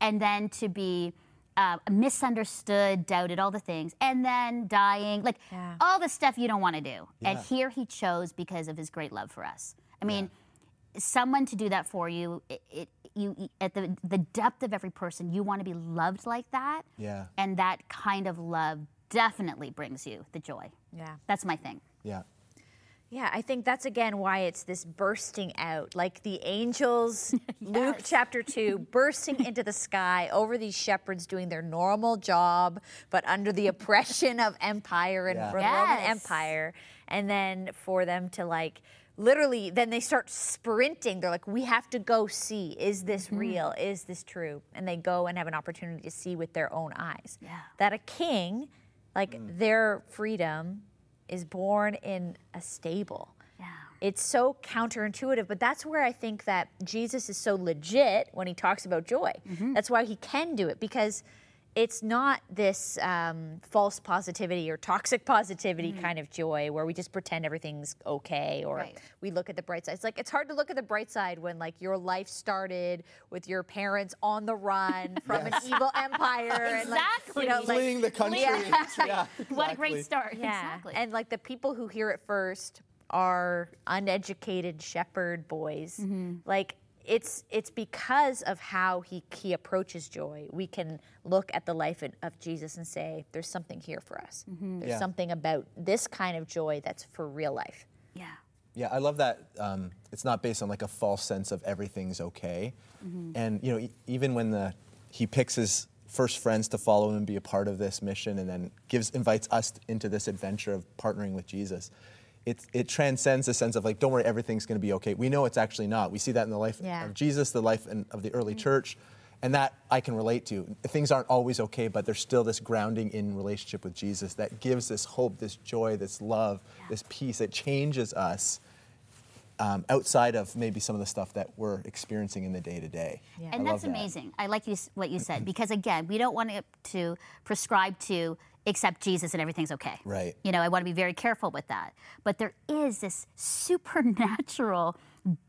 and then to be uh, misunderstood, doubted, all the things, and then dying, like all the stuff you don't want to do. And here he chose because of his great love for us. I mean, someone to do that for you, it, it you you- at the the depth of every person, you want to be loved like that, Yeah. and that kind of love definitely brings you the joy. Yeah. That's my thing. Yeah. Yeah, I think that's again why it's this bursting out, like the angels, Luke chapter 2, bursting into the sky over these shepherds doing their normal job, but under the oppression of empire and Yeah. the Roman Yes. Empire. And then for them to like, literally, then they start sprinting. They're like, we have to go see, is this Mm-hmm. real? Is this true? And they go and have an opportunity to see with their own eyes. Yeah. That a king, like Mm. their freedom, is born in a stable. Yeah. It's so counterintuitive, but that's where I think that Jesus is so legit when he talks about joy. Mm-hmm. That's why he can do it because it's not this um, false positivity or toxic positivity kind of joy where we just pretend everything's okay or Mm-hmm. Right. we look at the bright side. It's like it's hard to look at the bright side when like your life started with your parents on the run from Yes. an evil empire and like, Exactly. you know, like, Fleeing the country. Yeah. Yeah, What a great start. Yeah. Exactly. And like the people who hear it first are uneducated shepherd boys. Mm-hmm. Like it's it's because of how he he approaches joy. We can look at the life of- of Jesus and say, "There's something here for us. Mm-hmm. There's Yeah. something about this kind of joy that's for real life." Yeah. Yeah, I love that. Um, it's not based on like a false sense of everything's okay. And you know, e- even when the he picks his first friends to follow him and be a part of this mission, and then gives invites us into this adventure of partnering with Jesus. It, it transcends the sense of like, don't worry, everything's going to be okay. We know it's actually not. We see that in the life Yeah. of Jesus, the life in, of the early church, and that I can relate to. Things aren't always okay, but there's still this grounding in relationship with Jesus that gives this hope, this joy, this love, this peace. It changes us um, outside of maybe some of the stuff that we're experiencing in the day to day. And that's amazing. I like you, what you said because again, we don't want it to prescribe to accept Jesus and everything's okay. Right. You know, I want to be very careful with that. But there is this supernatural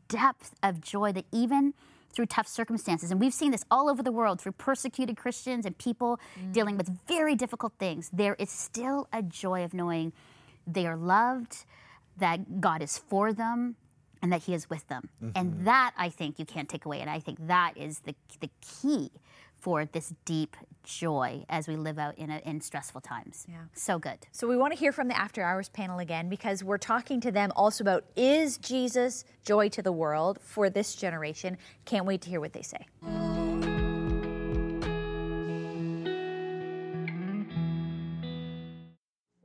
depth of joy that even through tough circumstances, and we've seen this all over the world through persecuted Christians and people mm. dealing with very difficult things, there is still a joy of knowing they are loved, that God is for them, and that He is with them. And mm-hmm. that I think you can't take away. And I think that is the, the key for this deep joy as we live out in, a, in stressful times. Yeah. So good. So we want to hear from the After Hours panel again because we're talking to them also about is Jesus joy to the world for this generation? Can't wait to hear what they say.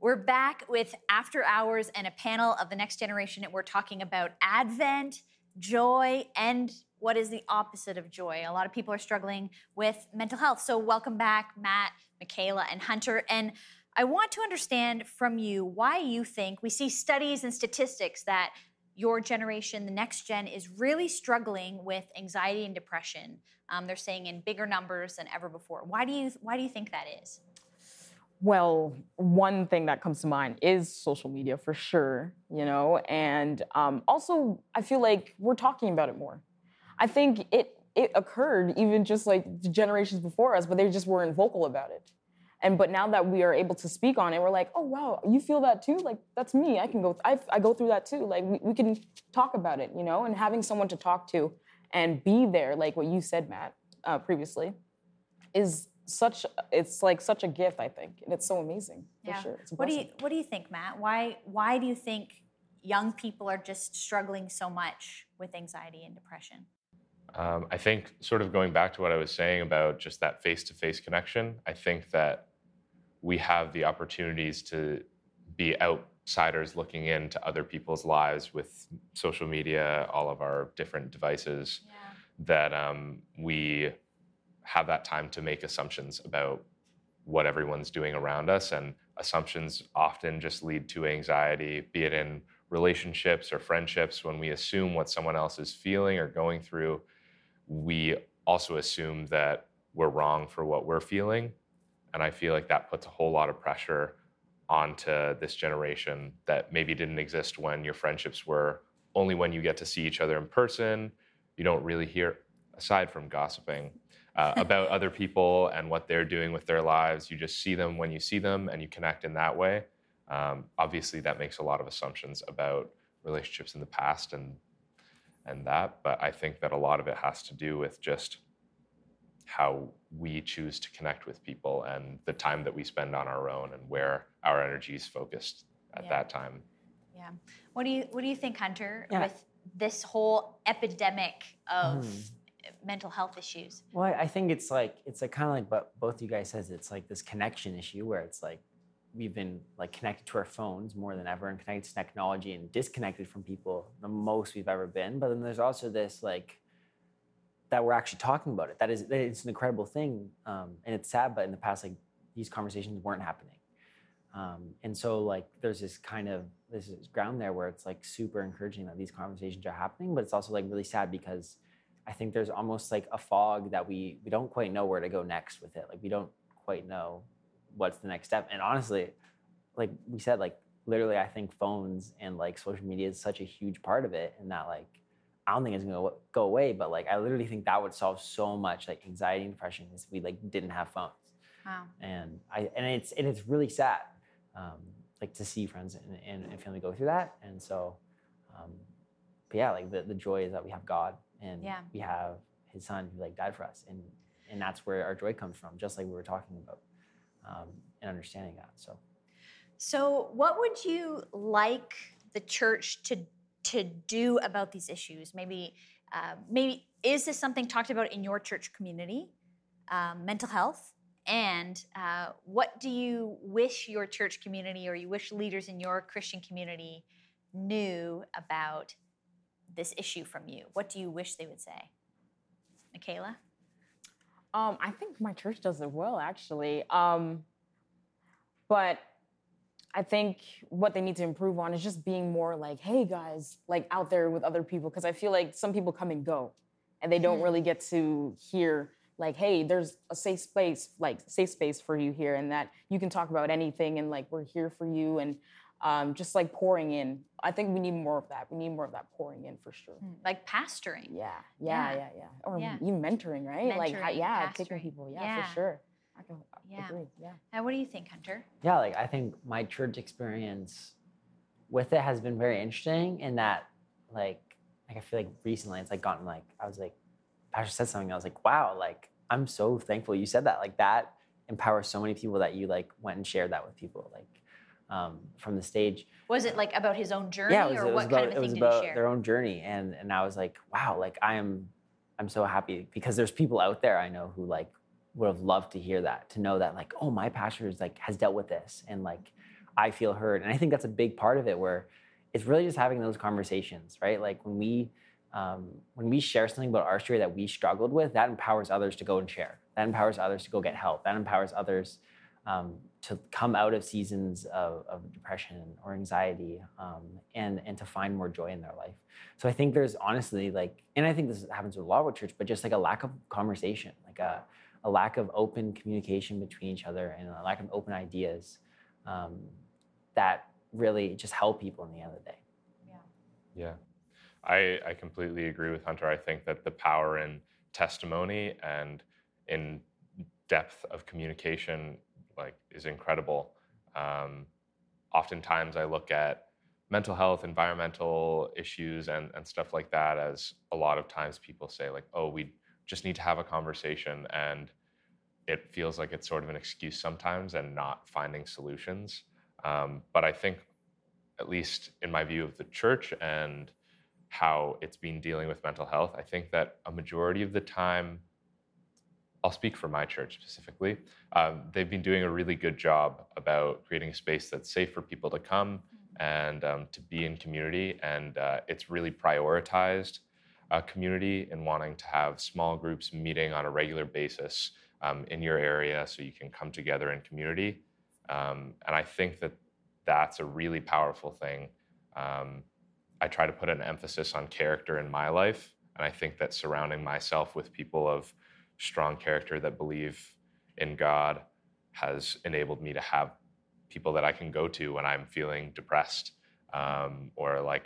We're back with After Hours and a panel of the next generation, and we're talking about Advent, joy, and what is the opposite of joy. A lot of people are struggling with mental health. So, welcome back, Matt, Michaela, and Hunter. And I want to understand from you why you think we see studies and statistics that your generation, the next gen, is really struggling with anxiety and depression. Um, they're saying in bigger numbers than ever before. Why do you why do you think that is? Well, one thing that comes to mind is social media for sure, you know, and um, also I feel like we're talking about it more. I think it it occurred even just like the generations before us, but they just weren't vocal about it. And but now that we are able to speak on it, we're like, oh wow, you feel that too? Like that's me. I can go. I, I go through that too. Like we, we can talk about it, you know, and having someone to talk to and be there, like what you said, Matt, uh, previously, is such. It's like such a gift, I think, and it's so amazing for sure. What do you. What do you think, Matt? Why Why do you think young people are just struggling so much with anxiety and depression? Um, I think, sort of going back to what I was saying about just that face to face connection, I think that we have the opportunities to be outsiders looking into other people's lives with social media, all of our different devices, that um, we have that time to make assumptions about what everyone's doing around us. And assumptions often just lead to anxiety, be it in relationships or friendships. When we assume what someone else is feeling or going through, we also assume that we're wrong for what we're feeling. And I feel like that puts a whole lot of pressure onto this generation that maybe didn't exist when your friendships were only when you get to see each other in person. You don't really hear, aside from gossiping, uh, about other people and what they're doing with their lives. You just see them when you see them and you connect in that way. Um, obviously, that makes a lot of assumptions about relationships in the past and and that, but I think that a lot of it has to do with just how we choose to connect with people and the time that we spend on our own and where our energy is focused at Yeah. that time. Yeah. What do you What do you think, Hunter, Yeah. with this whole epidemic of Mhm. mental health issues? Well, I- I think it's like it's like kind of like what both you guys says. It's like this connection issue where it's like we've been like connected to our phones more than ever and connected to technology and disconnected from people the most we've ever been. But then there's also this like that we're actually talking about it. That is it's an incredible thing, um, and it's sad. But in the past, like these conversations weren't happening. Um, and so like there's this kind of this ground there where it's like super encouraging that these conversations are happening, but it's also like really sad because I think there's almost like a fog that we we don't quite know where to go next with it. Like we don't quite know what's the next step. And honestly, like we said, like literally, I think phones and like social media is such a huge part of it, and that like I don't think it's gonna go- go away, but like I literally think that would solve so much like anxiety and depression if we like didn't have phones Wow. and I and it's and it's really sad, um, like to see friends and, and, and family go through that. And so, um, but yeah, like the, the joy is that we have God and Yeah. we have His Son who like died for us, and and that's where our joy comes from, just like we were talking about, um, and understanding that. So So, what would you like the church to to do about these issues? Maybe, uh, maybe is this something talked about in your church community? Um, mental health, and uh, what do you wish your church community or you wish leaders in your Christian community knew about this issue from you? What do you wish they would say, Michaela? Um, I think my church does it well, actually. Um, but I think what they need to improve on is just being more like, hey guys, like out there with other people. Because I feel like some people come and go, and they don't really get to hear like, hey, there's a safe space, like safe space for you here, and that you can talk about anything, and like we're here for you, and um, just like pouring in. I think we need more of that. We need more of that pouring in for sure. Like pastoring. Yeah, yeah, Yeah. yeah, yeah. Or Yeah. even mentoring, right? like, how- Mentoring, yeah, taking people. Yeah, Yeah. for sure. I can Yeah. agree. Yeah. Now, what do you think, Hunter? yeah, like I think my church experience with it has been very interesting in that like like I feel like recently it's like gotten like I was like Pastor said something I was like wow like I'm so thankful you said that like that empowers so many people that you like went and shared that with people like um, from the stage Was it like about his own journey, yeah, was, or what about, kind of a thing did he share? their own journey, and and I was like, wow, like I am, I'm so happy because there's people out there I know who like would have loved to hear that, to know that like, oh, my pastor is like has dealt with this, and like I feel heard, and I think that's a big part of it, where it's really just having those conversations, right? Like when we um, when we share something about our story that we struggled with, that empowers others to go and share. That empowers others to go get help. That empowers others um, to come out of seasons of, of depression or anxiety um, and, and to find more joy in their life. So I think there's honestly like, and I think this happens with a lot with church, but just like a lack of conversation, like a, a lack of open communication between each other and a lack of open ideas um, that really just help people in the end of the day. Yeah. Yeah I, I completely agree with Hunter. I think that the power in testimony and in depth of communication like is incredible. Um, oftentimes I look at mental health, environmental issues and, and stuff like that as a lot of times people say like, oh, we just need to have a conversation and it feels like it's sort of an excuse sometimes and not finding solutions. Um, but I think at least in my view of the church and how it's been dealing with mental health, I think that a majority of the time, I'll speak for my church specifically. Um, they've been doing a really good job about creating a space that's safe for people to come and um, to be in community. And uh, it's really prioritized uh, community and wanting to have small groups meeting on a regular basis um, in your area so you can come together in community. Um, and I think that that's a really powerful thing. Um, I try to put an emphasis on character in my life. And I think that surrounding myself with people of strong character that believe in God has enabled me to have people that I can go to when I'm feeling depressed um, or like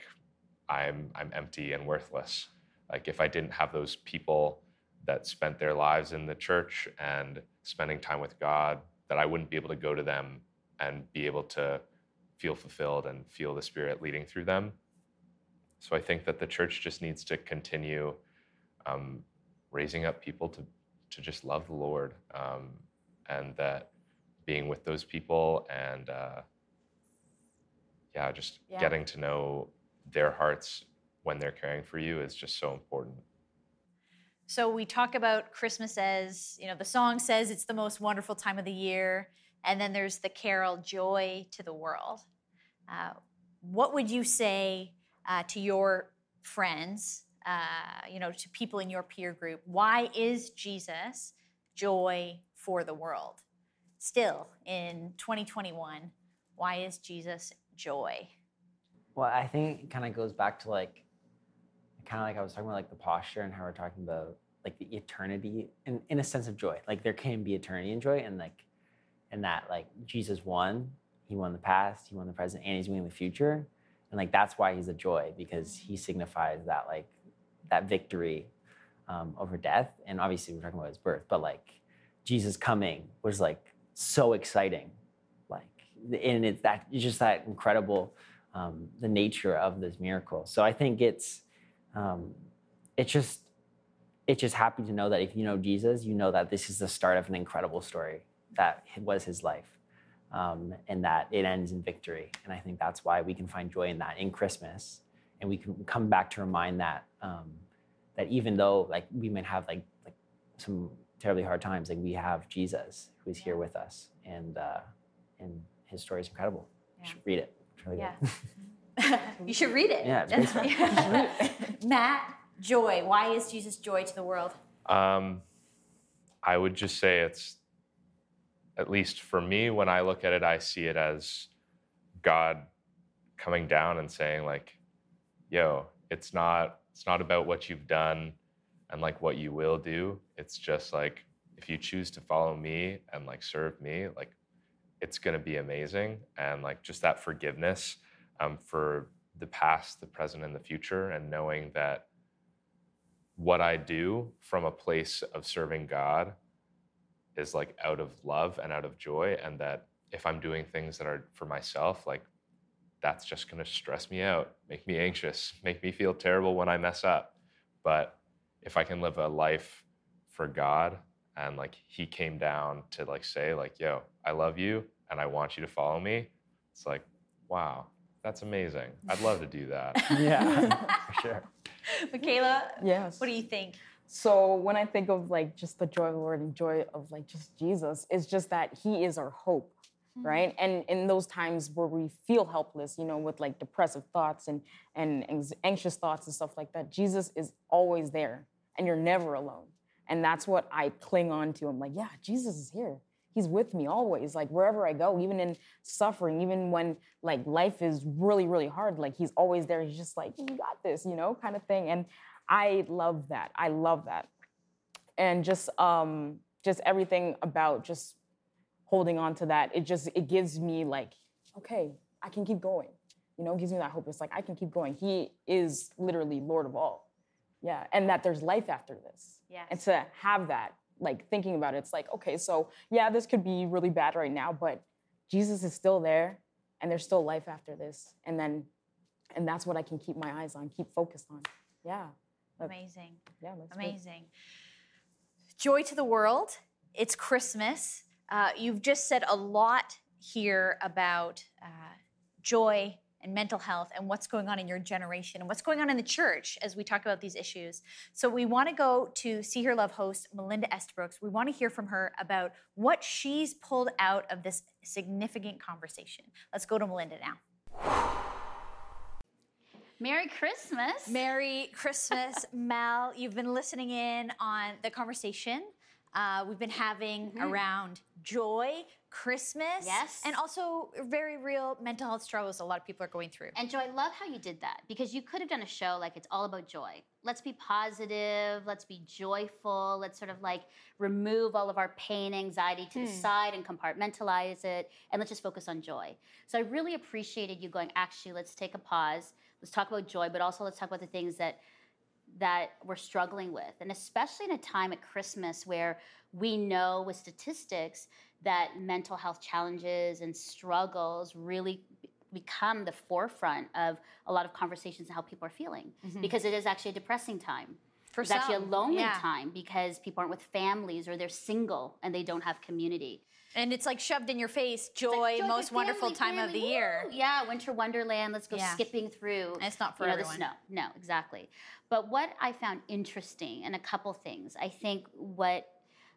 I'm I'm empty and worthless. Like if I didn't have those people that spent their lives in the church and spending time with God, that I wouldn't be able to go to them and be able to feel fulfilled and feel the Spirit leading through them. So I think that the church just needs to continue um, raising up people to to just love the Lord, um, and that being with those people and uh, yeah, just Yeah. getting to know their hearts when they're caring for you is just so important. So we talk about Christmas as, you know, the song says it's the most wonderful time of the year. And then there's the carol, Joy to the World. Uh, what would you say uh, to your friends, uh, you know, to people in your peer group? Why is Jesus joy for the world? Still in 2021, why is Jesus joy? Well, I think it kind of goes back to like, kind of like I was talking about like the posture and how we're talking about like the eternity in, in a sense of joy. Like there can be eternity and joy, and like, and that like Jesus won. He won the past, he won the present, and he's winning the future. And like that's why he's a joy because he signifies that like that victory um, over death. And obviously we're talking about his birth, but like Jesus coming was like so exciting. Like and it's that it's just that incredible um, the nature of this miracle. So I think it's um, it's just it's just happy to know that if you know Jesus, you know that this is the start of an incredible story that was his life, um, and that it ends in victory. And I think that's why we can find joy in that in Christmas, and we can come back to remind that um, that even though like we might have like like some terribly hard times, like we have Jesus who is here with us, and uh, and his story is incredible. You should read it. It's really good. you should read it. Yeah, it's great. Matt, joy. Why is Jesus joy to the world? Um, I would just say it's, at least for me, when I look at it, I see it as God coming down and saying, like, yo, it's not it's not about what you've done and like what you will do. It's just like if you choose to follow me and like serve me, like it's gonna be amazing. And like just that forgiveness um, for the past, the present, and the future, and knowing that what I do from a place of serving God is like out of love and out of joy. And that if I'm doing things that are for myself, like that's just going to stress me out, make me anxious, make me feel terrible when I mess up. But if I can live a life for God and like He came down to like say, like, yo, I love you and I want you to follow me, it's like, wow, that's amazing. I'd love to do that. yeah, for sure. Michaela, Yes. what do you think? So when I think of like just the joy of the Lord and joy of like just Jesus, it's just that He is our hope, right? And in those times where we feel helpless, you know, with like depressive thoughts and and anxious thoughts and stuff like that, Jesus is always there, and you're never alone. And that's what I cling on to. I'm like, yeah, Jesus is here. He's with me always, like wherever I go, even in suffering, even when like life is really, really hard, like he's always there. He's just like, you got this, you know, kind of thing. And I love that. I love that. And just um just everything about just holding on to that, it just it gives me like, okay, I can keep going. You know, it gives me that hope. It's like I can keep going. He is literally Lord of all. Yeah. And that there's life after this. Yeah. And to have that, like thinking about it, it's like, okay, so yeah, this could be really bad right now, but Jesus is still there and there's still life after this. And then and that's what I can keep my eyes on, keep focused on. Yeah. Amazing. Yeah, that's good. Amazing. Joy to the world. It's Christmas. Uh, you've just said a lot here about uh, joy and mental health and what's going on in your generation and what's going on in the church as we talk about these issues. So we want to go to See Her Love host Melinda Estabrooks. We want to hear from her about what she's pulled out of this significant conversation. Let's go to Melinda now. Merry Christmas. Merry Christmas, Mal. You've been listening in on the conversation uh, we've been having around joy, Christmas, Yes. and also very real mental health struggles a lot of people are going through. And Joy, I love how you did that because you could have done a show like it's all about joy. Let's be positive, let's be joyful, let's sort of like remove all of our pain, anxiety to the Hmm. side and compartmentalize it, and let's just focus on joy. So I really appreciated you going, actually, let's take a pause, let's talk about joy, but also let's talk about the things that that we're struggling with. And especially in a time at Christmas where we know with statistics that mental health challenges and struggles really become the forefront of a lot of conversations and how people are feeling Mhm. because it is actually a depressing time. For it's actually a lonely yeah. time because people aren't with families or they're single and they don't have community. And it's like shoved in your face, joy, joy, most wonderful family, time of the family, year. Yeah, winter wonderland. Let's go Yeah. skipping through. And it's not for you know, everyone. The snow. No, exactly. But what I found interesting, and a couple things, I think what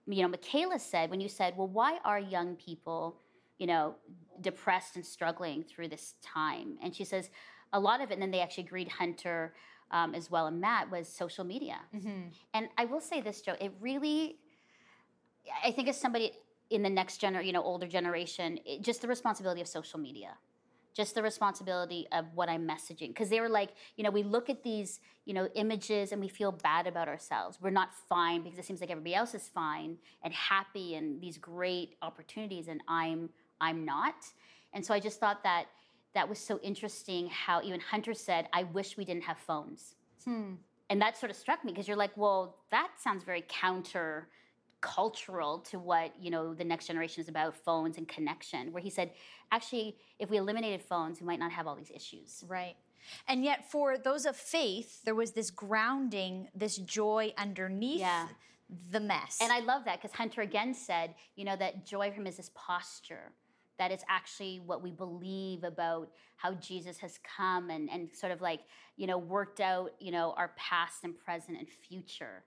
you know, Michaela said when you said, "Well, why are young people, you know, depressed and struggling through this time?" And she says, a lot of it, and then they actually agreed Hunter um, as well and Matt was social media. Mm-hmm. And I will say this, Joe, it really, I think as somebody in the next gener, you know, older generation, it, just the responsibility of social media, just the responsibility of what I'm messaging. Because they were like, you know, we look at these, you know, images and we feel bad about ourselves. We're not fine because it seems like everybody else is fine and happy and these great opportunities, and I'm I'm not. And so I just thought that that was so interesting how even Hunter said, I wish we didn't have phones. Hmm. And that sort of struck me because you're like, well, that sounds very counter cultural to what you know the next generation is about phones and connection where he said actually if we eliminated phones we might not have all these issues right And yet, for those of faith, there was this grounding, this joy underneath the mess. And I love that because Hunter again said, you know, that joy from is this posture, that it's actually what we believe about how Jesus has come and, and sort of like, you know, worked out, you know, our past and present and future.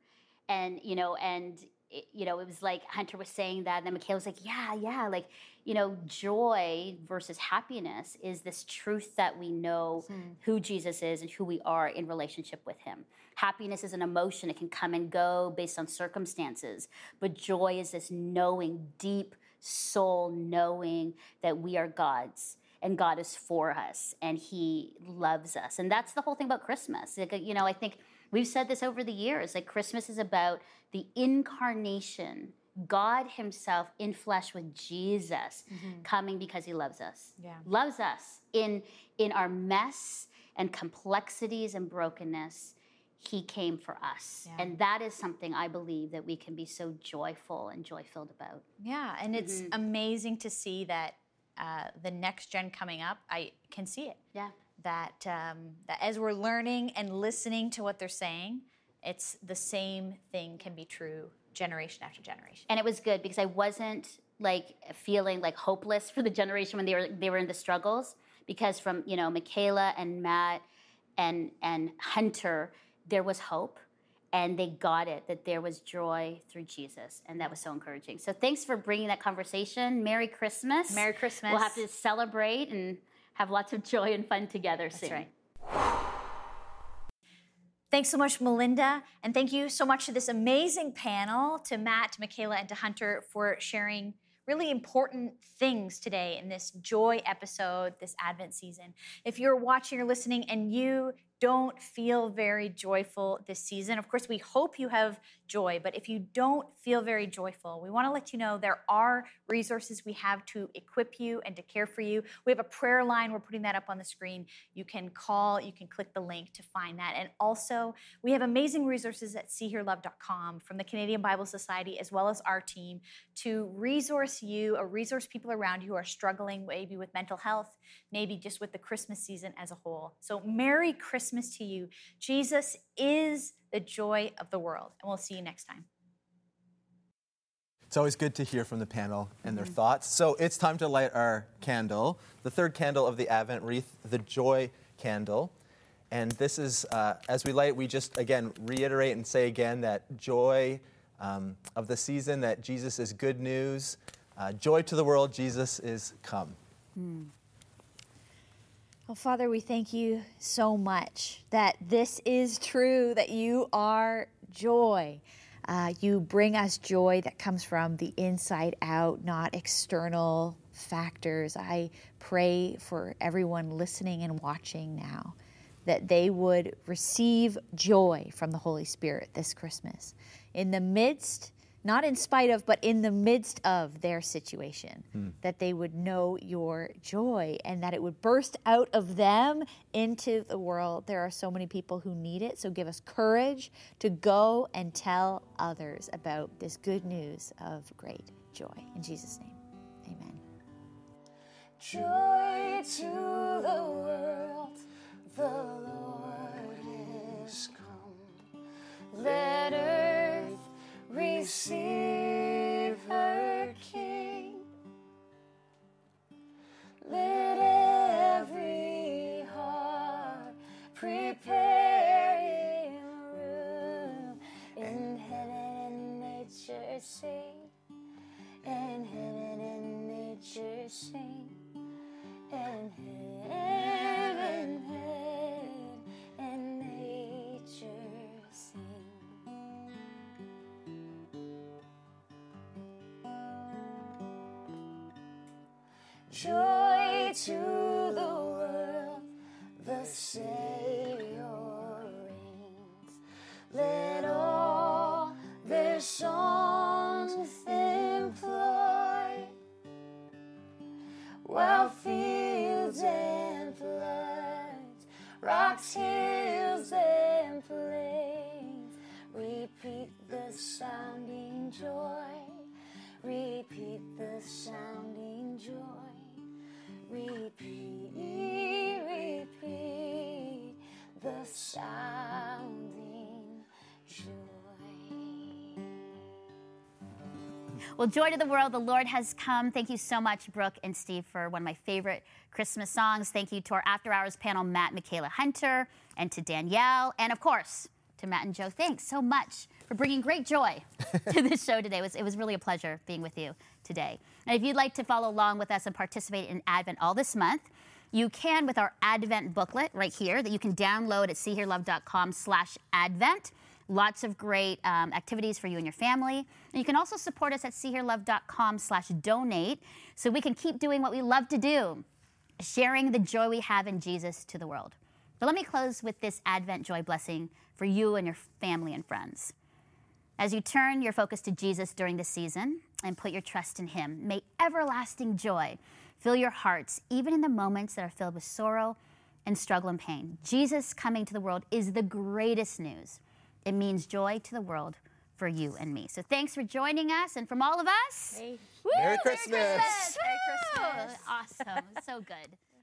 And, you know, and, it, you know, it was like Hunter was saying that, and then Michaela was like, yeah, yeah, like, you know, joy versus happiness is this truth that we know hmm. who Jesus is and who we are in relationship with him. Happiness is an emotion, it can come and go based on circumstances, but joy is this knowing, deep soul knowing that we are God's and God is for us and he loves us. And that's the whole thing about Christmas. Like, you know, I think we've said this over the years, like Christmas is about the incarnation God Himself in flesh with Jesus coming because He loves us. Yeah. Loves us in in our mess and complexities and brokenness. He came for us. Yeah. And that is something I believe that we can be so joyful and joy filled about. Yeah, and it's Mhm. amazing to see that uh, the next gen coming up, I can see it. Yeah. That, um, that as we're learning and listening to what they're saying, it's the same thing can be true generation after generation. And it was good because I wasn't like feeling like hopeless for the generation when they were they were in the struggles because from you know Michaela and Matt and and Hunter there was hope and they got it that there was joy through Jesus and that was so encouraging. So thanks for bringing that conversation. Merry Christmas. Merry Christmas. We'll have to celebrate and have lots of joy and fun together soon. right. Thanks so much, Melinda. And thank you so much to this amazing panel, to Matt, to Michaela, and to Hunter for sharing really important things today in this joy episode, this Advent season. If you're watching or listening and you don't feel very joyful this season, of course, we hope you have joy, but if you don't feel very joyful, we want to let you know there are resources we have to equip you and to care for you. We have a prayer line, we're putting that up on the screen. You can call, you can click the link to find that. And also, we have amazing resources at seeherelove.com from the Canadian Bible Society as well as our team to resource you or resource people around you who are struggling maybe with mental health, maybe just with the Christmas season as a whole. So, Merry Christmas to you. Jesus is the joy of the world. And we'll see you next time. It's always good to hear from the panel and their thoughts. So it's time to light our candle, the third candle of the Advent wreath, the joy candle. And this is, uh, as we light, we just again reiterate and say again that joy um, of the season, that Jesus is good news. Uh, joy to the world, Jesus is come. Well, Father, we thank you so much that this is true, that you are joy. Uh, you bring us joy that comes from the inside out, not external factors. I pray for everyone listening and watching now that they would receive joy from the Holy Spirit this Christmas in the midst, not in spite of, but in the midst of their situation, hmm. that they would know your joy and that it would burst out of them into the world. There are so many people who need it, so give us courage to go and tell others about this good news of great joy. In Jesus' name, amen. Joy to the world, the Lord is come. Let earth receive her King. Let every heart prepare him room. In heaven and nature sing, and heaven and nature sing. And heaven, heaven, Joy to the world, the joy. Well, joy to the world, the Lord has come. Thank you so much, Brooke and Steve, for one of my favorite Christmas songs. Thank you to our After Hours panel, Matt, Michaela Hunter, and to Danielle, and of course, to Matt and Joe. Thanks so much for bringing great joy to this show today. It was, it was really a pleasure being with you today. And if you'd like to follow along with us and participate in Advent all this month, you can with our Advent booklet right here that you can download at seeherelove.com slash Advent. Lots of great um, activities for you and your family. And you can also support us at seeherelove.com slash donate so we can keep doing what we love to do, sharing the joy we have in Jesus to the world. But let me close with this Advent joy blessing for you and your family and friends. As you turn your focus to Jesus during this season and put your trust in Him, may everlasting joy fill your hearts, even in the moments that are filled with sorrow and struggle and pain. Jesus coming to the world is the greatest news. It means joy to the world for you and me. So thanks for joining us, and from all of us, woo, Merry Christmas. Merry Christmas! Woo! Awesome, so good.